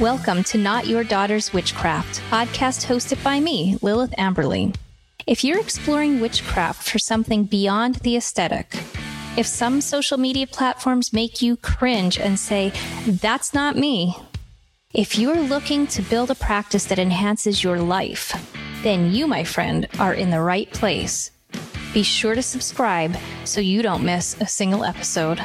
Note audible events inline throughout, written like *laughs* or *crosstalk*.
Welcome to Not Your Daughter's Witchcraft, podcast hosted by me, Lilith Amberly. If you're exploring witchcraft for something beyond the aesthetic, if some social media platforms make you cringe and say, that's not me, if you're looking to build a practice that enhances your life, then you, my friend, are in the right place. Be sure to subscribe so you don't miss a single episode.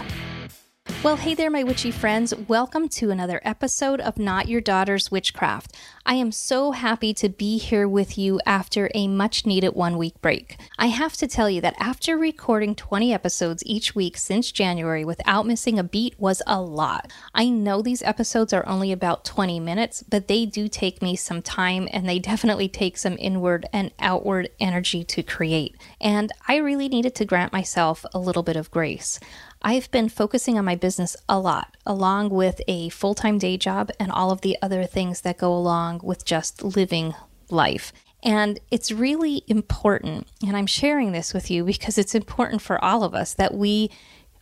Well, hey there, my witchy friends. Welcome to another episode of Not Your Daughter's Witchcraft. I am so happy to be here with you after a much needed one week break. I have to tell you that after recording 20 episodes each week since January without missing a beat was a lot. I know these episodes are only about 20 minutes, but they do take me some time and they *laughs* definitely take some inward and outward energy to create. And I really needed to grant myself a little bit of grace. I've been focusing on my business a lot, along with a full time day job and all of the other things that go along with just living life. And it's really important, and I'm sharing this with you because it's important for all of us that we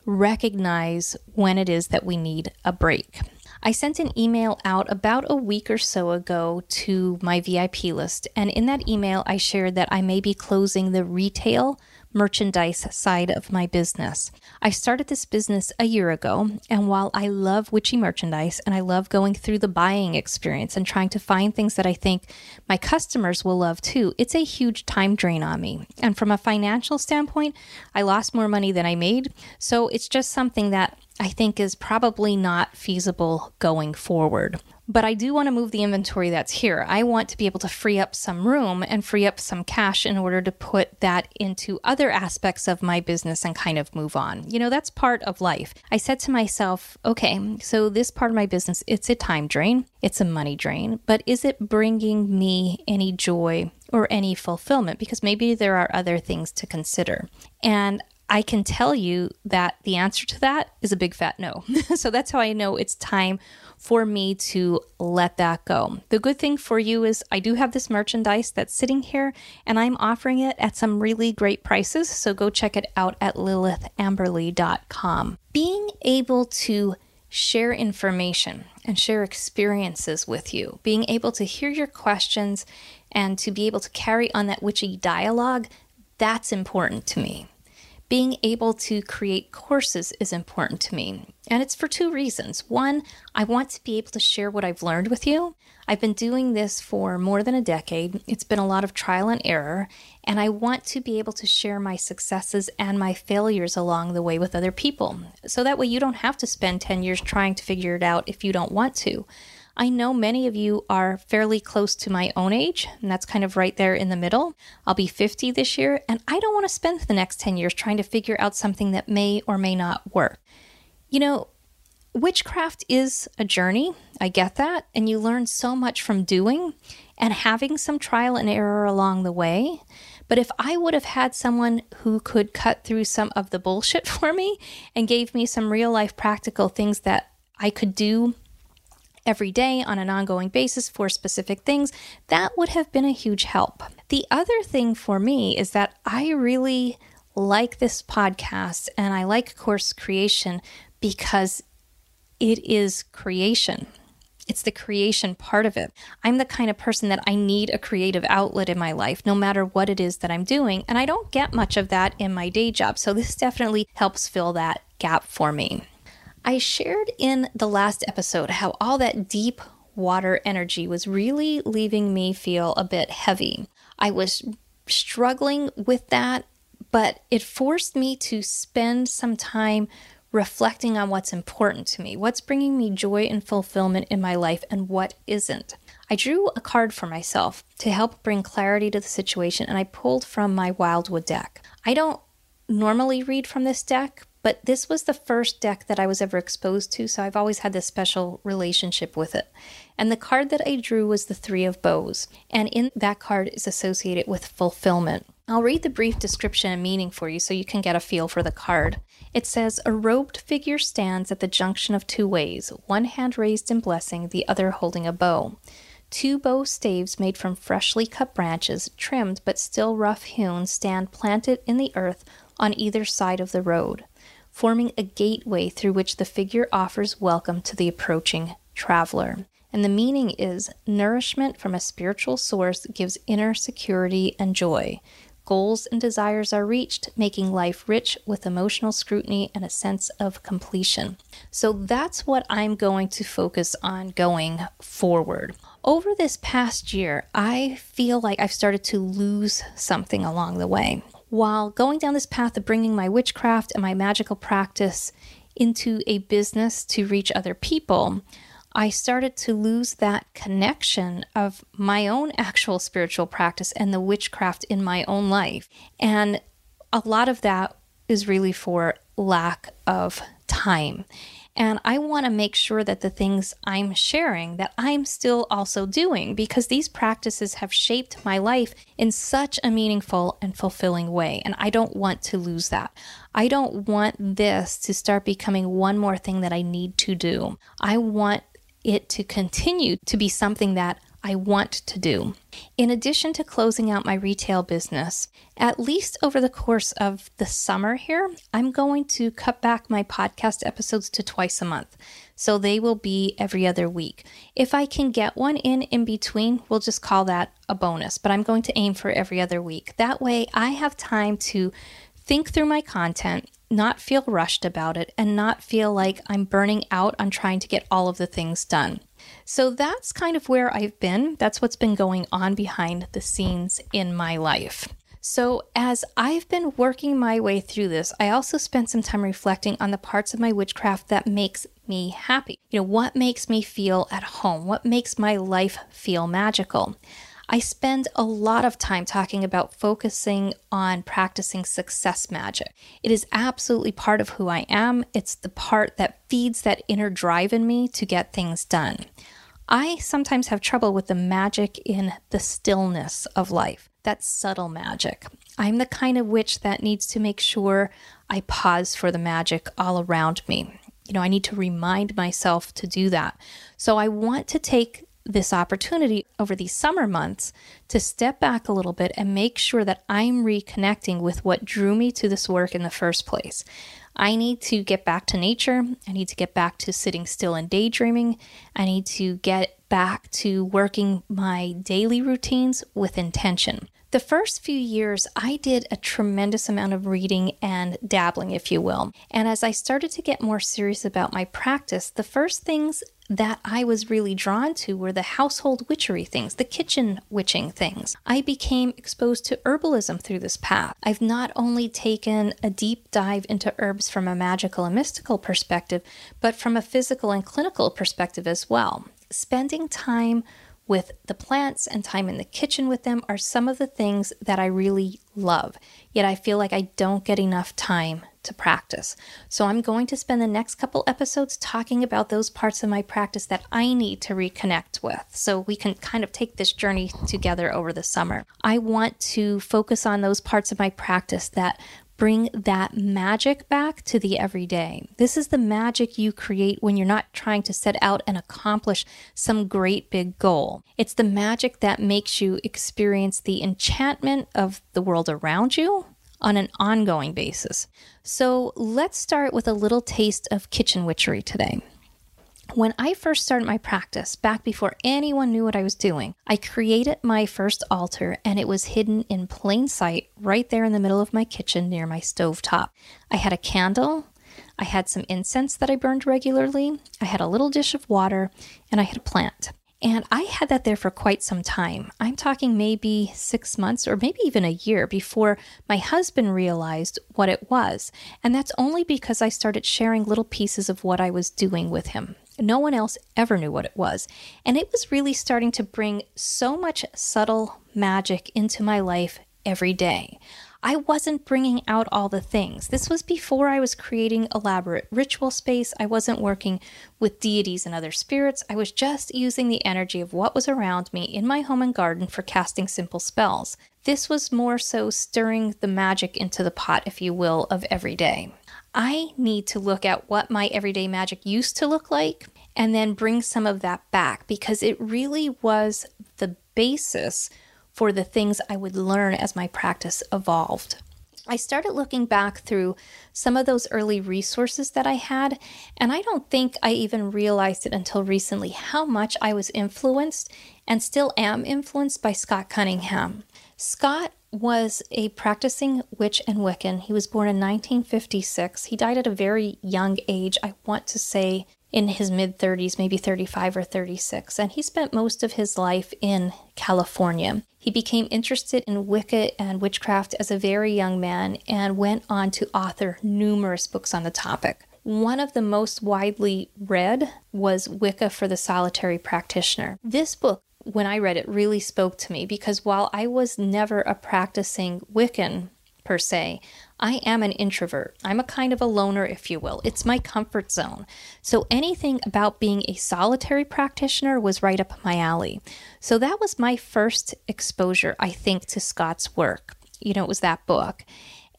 recognize when it is that we need a break. I sent an email out about a week or so ago to my VIP list, and in that email, I shared that I may be closing the retail merchandise side of my business. I started this business a year ago, and while I love witchy merchandise and I love going through the buying experience and trying to find things that I think my customers will love too, it's a huge time drain on me. And from a financial standpoint, I lost more money than I made. So it's just something that I think is probably not feasible going forward. But I do want to move the inventory that's here. I want to be able to free up some room and free up some cash in order to put that into other aspects of my business and kind of move on. You know, that's part of life. I said to myself, okay, so this part of my business, it's a time drain, it's a money drain, but is it bringing me any joy or any fulfillment? Because maybe there are other things to consider. And I can tell you that the answer to that is a big fat no. *laughs* so that's how I know it's time for me to let that go. The good thing for you is I do have this merchandise that's sitting here and I'm offering it at some really great prices. So go check it out at lilithamberly.com. Being able to share information and share experiences with you, being able to hear your questions and to be able to carry on that witchy dialogue, that's important to me being able to create courses is important to me. And it's for two reasons. One, I want to be able to share what I've learned with you. I've been doing this for more than a decade. It's been a lot of trial and error, and I want to be able to share my successes and my failures along the way with other people. So that way you don't have to spend 10 years trying to figure it out if you don't want to. I know many of you are fairly close to my own age, and that's kind of right there in the middle. I'll be 50 this year, and I don't want to spend the next 10 years trying to figure out something that may or may not work. You know, witchcraft is a journey. I get that. And you learn so much from doing and having some trial and error along the way. But if I would have had someone who could cut through some of the bullshit *laughs* for me and gave me some real life practical things that I could do every day on an ongoing basis for specific things, that would have been a huge help. The other thing for me is that I really like this podcast and I like course creation because it is creation. It's the creation part of it. I'm the kind of person that I need a creative outlet in my life, no matter what it is that I'm doing. And I don't get much of that in my day job. So this definitely helps fill that gap for me. I shared in the last episode how all that deep water energy was really leaving me feel a bit heavy. I was struggling with that, but it forced me to spend some time reflecting on what's important to me, what's bringing me joy and fulfillment in my life, and what isn't. I drew a card for myself to help bring clarity to the situation, and I pulled from my Wildwood deck. I don't normally read from this deck, but this was the first deck that I was ever exposed to, so I've always had this special relationship with it. And the card that I drew was the Three of Bows, and in that card is associated with fulfillment. I'll read the brief description and meaning for you so you can get a feel for the card. It says A robed figure stands at the junction of two ways, one hand raised in blessing, the other holding a bow. Two bow staves made from freshly cut branches, trimmed but still rough hewn, stand planted in the earth on either side of the road forming a gateway through which the figure offers welcome to the approaching traveler. And the meaning is nourishment from a spiritual source gives inner security and joy. Goals and desires are reached, making life rich with emotional scrutiny and a sense of completion. So that's what I'm going to focus on going forward. Over this past year, I feel like I've started to lose something along the way. While going down this path of bringing my witchcraft and my magical practice into a business to reach other people, I started to lose that connection of my own actual spiritual practice and the witchcraft in my own life. And a lot of that is really for lack of time. And I want to make sure that the things I'm sharing that I'm still also doing because these practices have shaped my life in such a meaningful and fulfilling way. And I don't want to lose that. I don't want this to start becoming one more thing that I need to do. I want it to continue to be something that I want to do. In addition to closing out my retail business, at least over the course of the summer here, I'm going to cut back my podcast episodes to twice a month. So they will be every other week. If I can get one in in between, we'll just call that a bonus, but I'm going to aim for every other week. That way I have time to think through my content, not feel rushed about it, and not feel like I'm burning out on trying to get all of the things done. So that's kind of where I've been. That's what's been going on behind the scenes in my life. So, as I've been working my way through this, I also spent some time reflecting on the parts of my witchcraft that makes me happy. You know, what makes me feel at home? What makes my life feel magical? I spend a lot of time talking about focusing on practicing success magic. It is absolutely part of who I am. It's the part that feeds that inner drive in me to get things done. I sometimes have trouble with the magic in the stillness of life, that subtle magic. I'm the kind of witch that needs to make sure I pause for the magic all around me. You know, I need to remind myself to do that. So I want to take this opportunity over these summer months to step back a little bit and make sure that I'm reconnecting with what drew me to this work in the first place. I need to get back to nature. I need to get back to sitting still and daydreaming. I need to get back to working my daily routines with intention. The first few years, I did a tremendous amount of reading and dabbling, if you will. And as I started to get more serious about my practice, the first things that I was really drawn to were the household witchery things, the kitchen witching things. I became exposed to herbalism through this path. I've not only taken a deep dive into herbs from a magical and mystical perspective, but from a physical and clinical perspective as well. Spending time with the plants and time in the kitchen with them are some of the things that I really love. Yet I feel like I don't get enough time to practice. So I'm going to spend the next couple episodes talking about those parts of my practice that I need to reconnect with so we can kind of take this journey together over the summer. I want to focus on those parts of my practice that bring that magic back to the everyday. This is the magic you create when you're not trying to set out and accomplish some great big goal. It's the magic that makes you experience the enchantment of the world around you on an ongoing basis. So let's start with a little taste of kitchen witchery today. When I first started my practice, back before anyone knew what I was doing, I created my first altar and it was hidden in plain sight right there in the middle of my kitchen near my stove top. I had a candle, I had some incense that I burned regularly, I had a little dish of water, and I had a plant. And I had that there for quite some time. I'm talking maybe six months or maybe even a year before my husband realized what it was. And that's only because I started sharing little pieces of what I was doing with him. No one else ever knew what it was. And it was really starting to bring so much subtle magic into my life every day. I wasn't bringing out all the things. This was before I was creating elaborate ritual space. I wasn't working with deities and other spirits. I was just using the energy of what was around me in my home and garden for casting simple spells. This was more so stirring the magic into the pot, if you will, of every day. I need to look at what my everyday magic used to look like and then bring some of that back because it really was the basis for the things I would learn as my practice evolved. I started looking back through some of those early resources that I had, and I don't think I even realized it until recently how much I was influenced and still am influenced by Scott Cunningham. Scott was a practicing witch and Wiccan. He was born in 1956. He died at a very young age. I want to say in his mid 30s, maybe 35 or 36, and he spent most of his life in California. He became interested in Wicca and witchcraft as a very young man and went on to author numerous books on the topic. One of the most widely read was Wicca for the Solitary Practitioner. This book, when I read it, really spoke to me because while I was never a practicing Wiccan per se, I am an introvert. I'm a kind of a loner, if you will. It's my comfort zone. So anything about being a solitary practitioner was right up my alley. So that was my first exposure, I think, to Scott's work. You know, it was that book.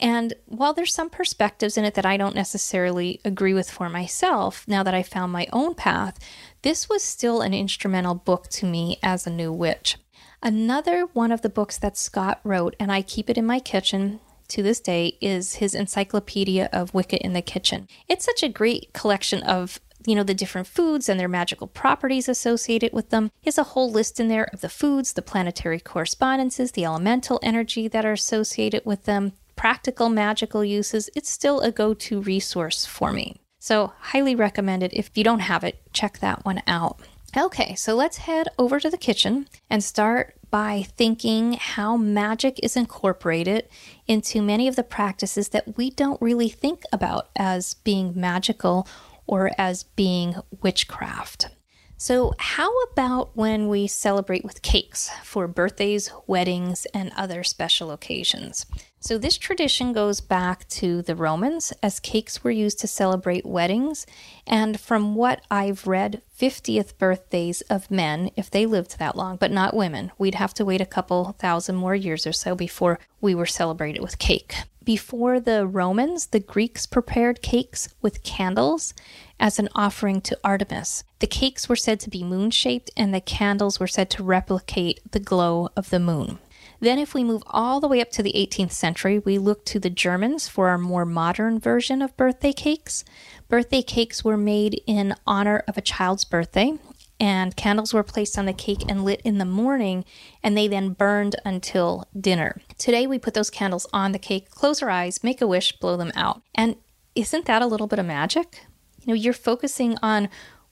And while there's some perspectives in it that I don't necessarily agree with for myself, now that I found my own path, this was still an instrumental book to me as a new witch. Another one of the books that Scott wrote, and I keep it in my kitchen to this day is his Encyclopedia of Wicca in the Kitchen. It's such a great collection of you know, the different foods and their magical properties associated with them. He has a whole list in there of the foods, the planetary correspondences, the elemental energy that are associated with them, practical magical uses. It's still a go to resource for me. So, highly recommended. If you don't have it, check that one out. Okay, so let's head over to the kitchen and start by thinking how magic is incorporated into many of the practices that we don't really think about as being magical or as being witchcraft. So, how about when we celebrate with cakes for birthdays, weddings, and other special occasions? So, this tradition goes back to the Romans as cakes were used to celebrate weddings. And from what I've read, 50th birthdays of men, if they lived that long, but not women, we'd have to wait a couple thousand more years or so before we were celebrated with cake. Before the Romans, the Greeks prepared cakes with candles as an offering to Artemis. The cakes were said to be moon shaped, and the candles were said to replicate the glow of the moon. Then, if we move all the way up to the 18th century, we look to the Germans for our more modern version of birthday cakes. Birthday cakes were made in honor of a child's birthday, and candles were placed on the cake and lit in the morning, and they then burned until dinner. Today, we put those candles on the cake, close our eyes, make a wish, blow them out. And isn't that a little bit of magic? You know, you're focusing on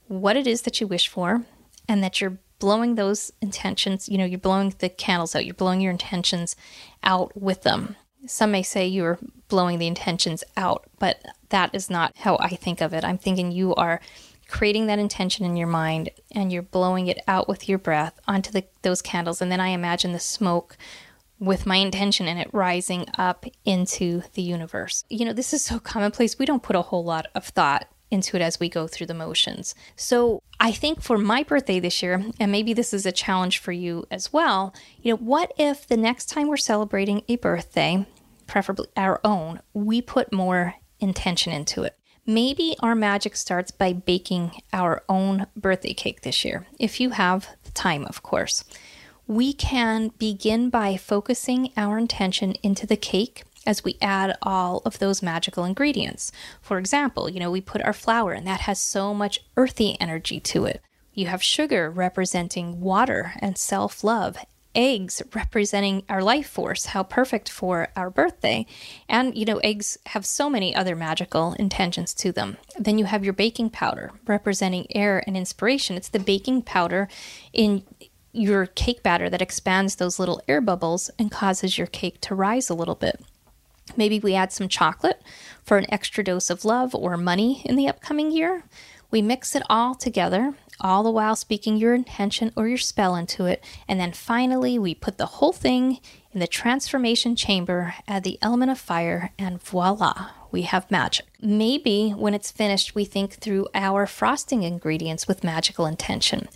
what it is that you wish for and that you're blowing those intentions, you know, you're blowing the candles out, you're blowing your intentions out with them. Some may say you're blowing the intentions out, but that is not how I think of it. I'm thinking you are creating that intention in your mind and you're blowing it out with your breath onto the, those candles. And then I imagine the smoke with my intention in it rising up into the universe. You know, this is so commonplace. We don't put a whole lot of thought into it as we go through the motions. So I think for my birthday this year, and maybe this is a challenge for you as well, you know, what if the next time we're celebrating a birthday, preferably our own, we put more intention into it? Maybe our magic starts by baking our own birthday cake this year, if you have the time, of course. We can begin by focusing our intention into the cake as we add all of those magical ingredients. For example, you know, we put our flour and that has so much earthy energy to it. You have sugar representing water and self love, eggs representing our life force, how perfect for our birthday. And, you know, eggs have so many other magical intentions to them. Then you have your baking powder representing air and inspiration. It's the baking powder in your cake batter that expands those little air bubbles and causes your cake to rise a little bit. Maybe we add some chocolate for an extra dose of love or money in the upcoming year. We mix it all together, all the while speaking your intention or your spell into it. And then finally, we put the whole thing in the transformation chamber, add the element of fire, and voila, we have magic. Maybe when it's finished, we think through our frosting ingredients with magical intention.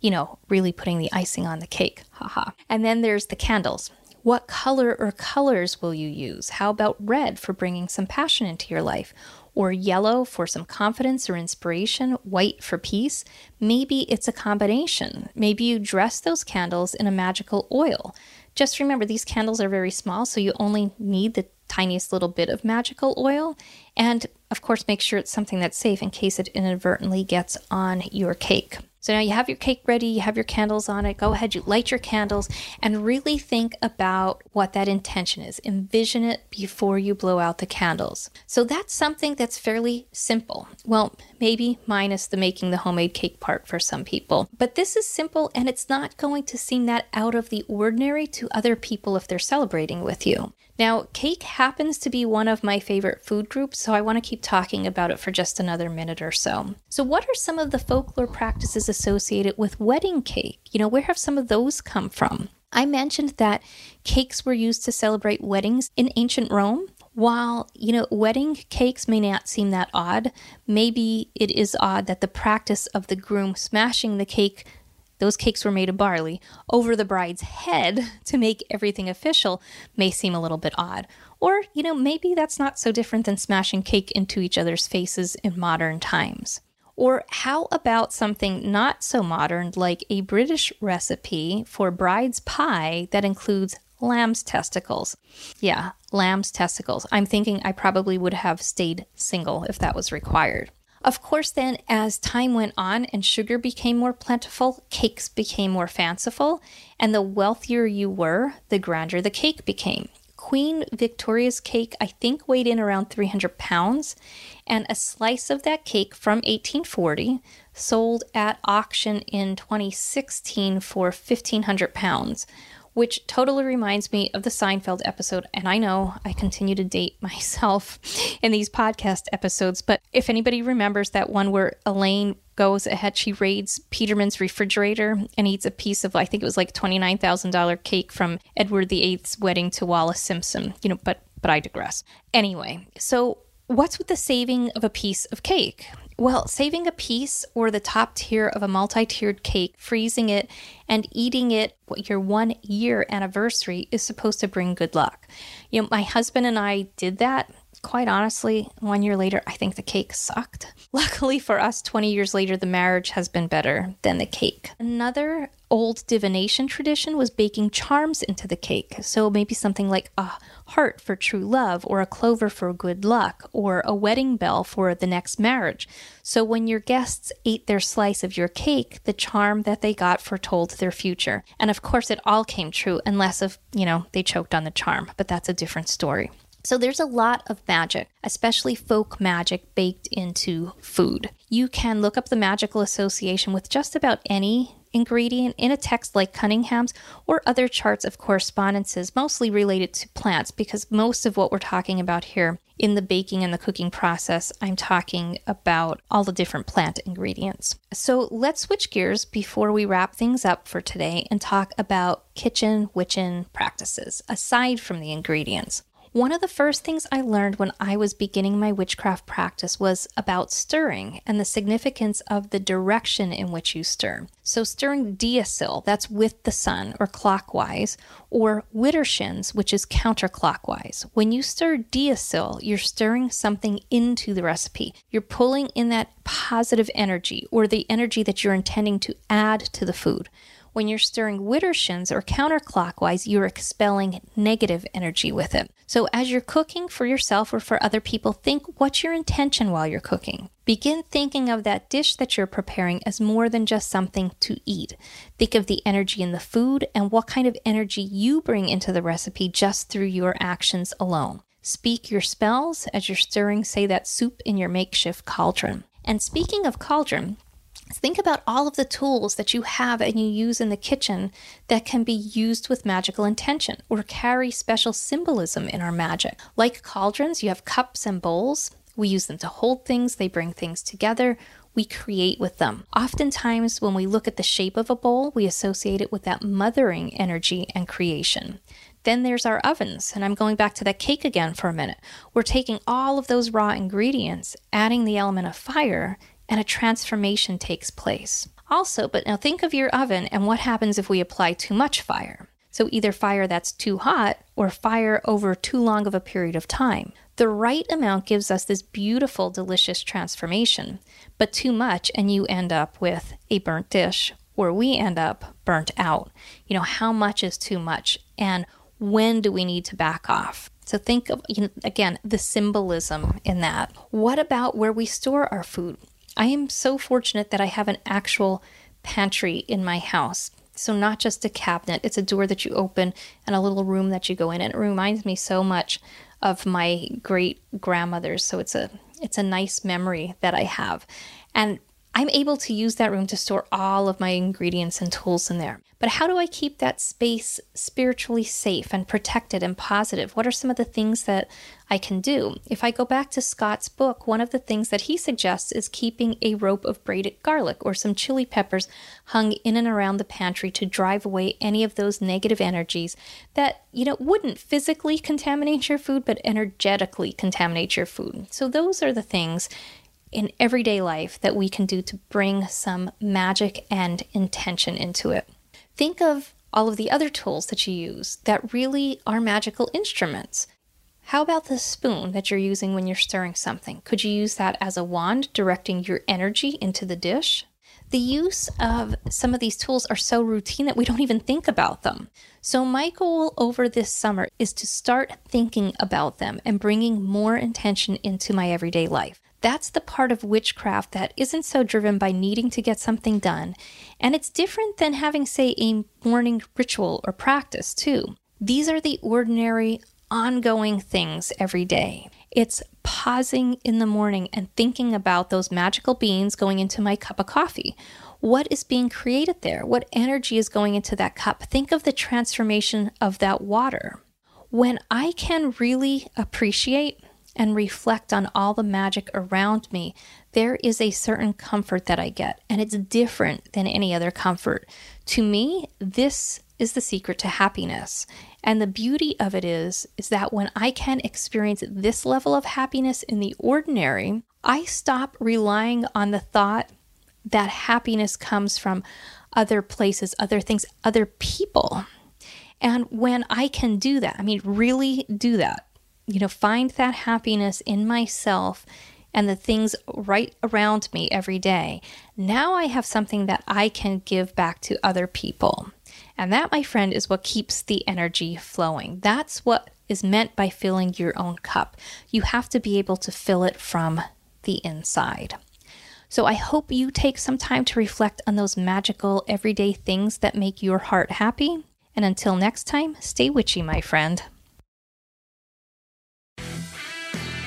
You know, really putting the icing on the cake. Haha. And then there's the candles. What color or colors will you use? How about red for bringing some passion into your life? Or yellow for some confidence or inspiration, white for peace? Maybe it's a combination. Maybe you dress those candles in a magical oil. Just remember, these candles are very small, so you only need the tiniest little bit of magical oil. And of course, make sure it's something that's safe in case it inadvertently gets on your cake. So now you have your cake ready, you have your candles on it. Go ahead, you light your candles and really think about what that intention is. Envision it before you blow out the candles. So that's something that's fairly simple. Well, maybe minus the making the homemade cake part for some people. But this is simple and it's not going to seem that out of the ordinary to other people if they're celebrating with you. Now, cake happens to be one of my favorite food groups, so I want to keep talking about it for just another minute or so. So, what are some of the folklore practices associated with wedding cake? You know, where have some of those come from? I mentioned that cakes were used to celebrate weddings in ancient Rome. While, you know, wedding cakes may not seem that odd, maybe it is odd that the practice of the groom smashing the cake those cakes were made of barley, over the bride's head *laughs* to make everything official may seem a little bit odd. Or, you know, maybe that's not so different than smashing cake into each other's faces in modern times. Or how about something not so modern like a British recipe for bride's pie that includes lamb's testicles? Yeah, lamb's testicles. I'm thinking I probably would have stayed single if that was required. Of course, then, as time went on and sugar became more plentiful, cakes became more fanciful, and the wealthier you were, the grander the cake became. Queen Victoria's cake, I think, weighed in around 300 pounds, and a slice of that cake from 1840 sold at auction in 2016 for 1,500 pounds which totally reminds me of the Seinfeld episode. And I know I continue to date *laughs* myself in these podcast episodes, but if anybody remembers that one where Elaine goes ahead, she raids Peterman's refrigerator and eats a piece of, I think it was like $29,000 cake from Edward VIII's wedding to Wallis Simpson, you know, but, but I digress. Anyway, so what's with the saving of a piece of cake? Well, saving a piece or the top tier of a multi tiered cake, freezing it, and eating it your one year anniversary is supposed to bring good luck. You know, my husband and I did that quite honestly, one year later, I think the cake sucked. *laughs* Luckily for us, 20 years later, the marriage has been better than the cake. Another old divination tradition was baking charms into the cake. So maybe something like a heart for true love, or a clover for good luck, or a wedding bell for the next marriage. So when your guests ate their slice of your cake, the charm that they got foretold their future. And of course, it all came true, unless if, you know, they choked on the charm, but that's a different story. So there's a lot of magic, especially folk magic, baked into food. You can look up the magical association with just about any ingredient in a text like Cunningham's or other charts of correspondences, mostly related to plants, because most of what we're talking about here in the baking and the cooking process, I'm talking about all the different plant ingredients. So let's switch gears before we wrap things up for today and talk about kitchen witchin practices aside from the ingredients. One of the first things I learned when I was beginning my witchcraft practice was about stirring and the significance of the direction in which you stir. So, stirring deosil, that's with the sun or clockwise, or widdershins, which is counterclockwise. When you stir deosil, you're stirring something into the recipe. You're pulling in that positive energy or the energy that you're intending to add to the food. When you're stirring widdershins or counterclockwise, you're expelling negative energy with it. So as you're cooking for yourself or for other people, think what's your intention while you're cooking? Begin thinking of that dish that you're preparing as more than just something to eat. Think of the energy in the food and what kind of energy you bring into the recipe just through your actions alone. Speak your spells as you're stirring, say, that soup in your makeshift cauldron. And speaking of cauldron, Think about all of the tools that you have and you use in the kitchen that can be used with magical intention or carry special symbolism in our magic. Like cauldrons, you have cups and bowls. We use them to hold things, they bring things together. We create with them. Oftentimes, when we look at the shape of a bowl, we associate it with that mothering energy and creation. Then there's our ovens, and I'm going back to that cake again for a minute. We're taking all of those raw ingredients, adding the element of fire, and a transformation takes place. Also, but now think of your oven and what happens if we apply too much fire. So, either fire that's too hot or fire over too long of a period of time. The right amount gives us this beautiful, delicious transformation, but too much, and you end up with a burnt dish, or we end up burnt out. You know, how much is too much? And When do we need to back off? So think of, you know, again, the symbolism in that. What about where we store our food? I am so fortunate that I have an actual pantry in my house. So, not just a cabinet, it's a door that you open and a little room that you go in. And it reminds me so much of my great grandmother's. So, it's a it's a nice memory that I have. And I'm able to use that room to store all of my ingredients and tools in there. But how do I keep that space spiritually safe and protected and positive? What are some of the things that I can do? If I go back to Scott's book, one of the things that he suggests is keeping a rope of braided garlic or some chili peppers hung in and around the pantry to drive away any of those negative energies that, you know, wouldn't physically contaminate your food, but energetically contaminate your food. So those are the things in everyday life that we can do to bring some magic and intention into it. Think of all of the other tools that you use that really are magical instruments. How about the spoon that you're using when you're stirring something? Could you use that as a wand directing your energy into the dish? The use of some of these tools are so routine that we don't even think about them. So, my goal over this summer is to start thinking about them and bringing more intention into my everyday life. That's the part of witchcraft that isn't so driven by needing to get something done. And it's different than having, say, a morning ritual or practice, too. These are the ordinary, ongoing things every day. It's pausing in the morning and thinking about those magical beans going into my cup of coffee. What is being created there? What energy is going into that cup? Think of the transformation of that water. When I can really appreciate and reflect on all the magic around me, there is a certain comfort that I get, and it's different than any other comfort. To me, this is the secret to happiness. And the beauty of it is is that when I can experience this level of happiness in the ordinary, I stop relying on the thought that happiness comes from other places, other things, other people. And when I can do that, I mean, really do that, you know, find that happiness in myself and the things right around me every day. Now I have something that I can give back to other people. And that, my friend, is what keeps the energy flowing. That's what is meant by filling your own cup. You have to be able to fill it from the inside. So I hope you take some time to reflect on those magical everyday things that make your heart happy. And until next time, stay witchy, my friend.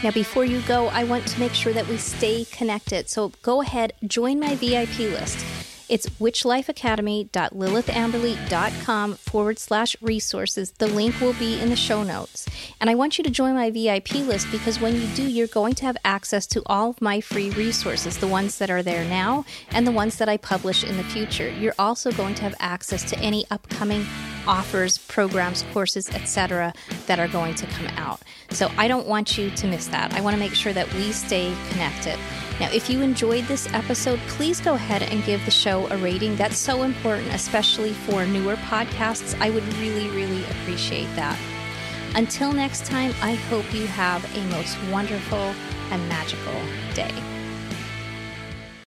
Now, before you go, I want to make sure that we stay connected. So go ahead, join my VIP list. It's witchlifeacademy.lilithamberly.com forward slash resources. The link will be in the show notes. And I want you to join my VIP list because when you do, you're going to have access to all of my free resources, the ones that are there now and the ones that I publish in the future. You're also going to have access to any upcoming offers, programs, courses, etc., that are going to come out. So I don't want you to miss that. I want to make sure that we stay connected. Now, if you enjoyed this episode, please go ahead and give the show a rating. That's so important, especially for newer podcasts. I would really, really appreciate that. Until next time, I hope you have a most wonderful and magical day.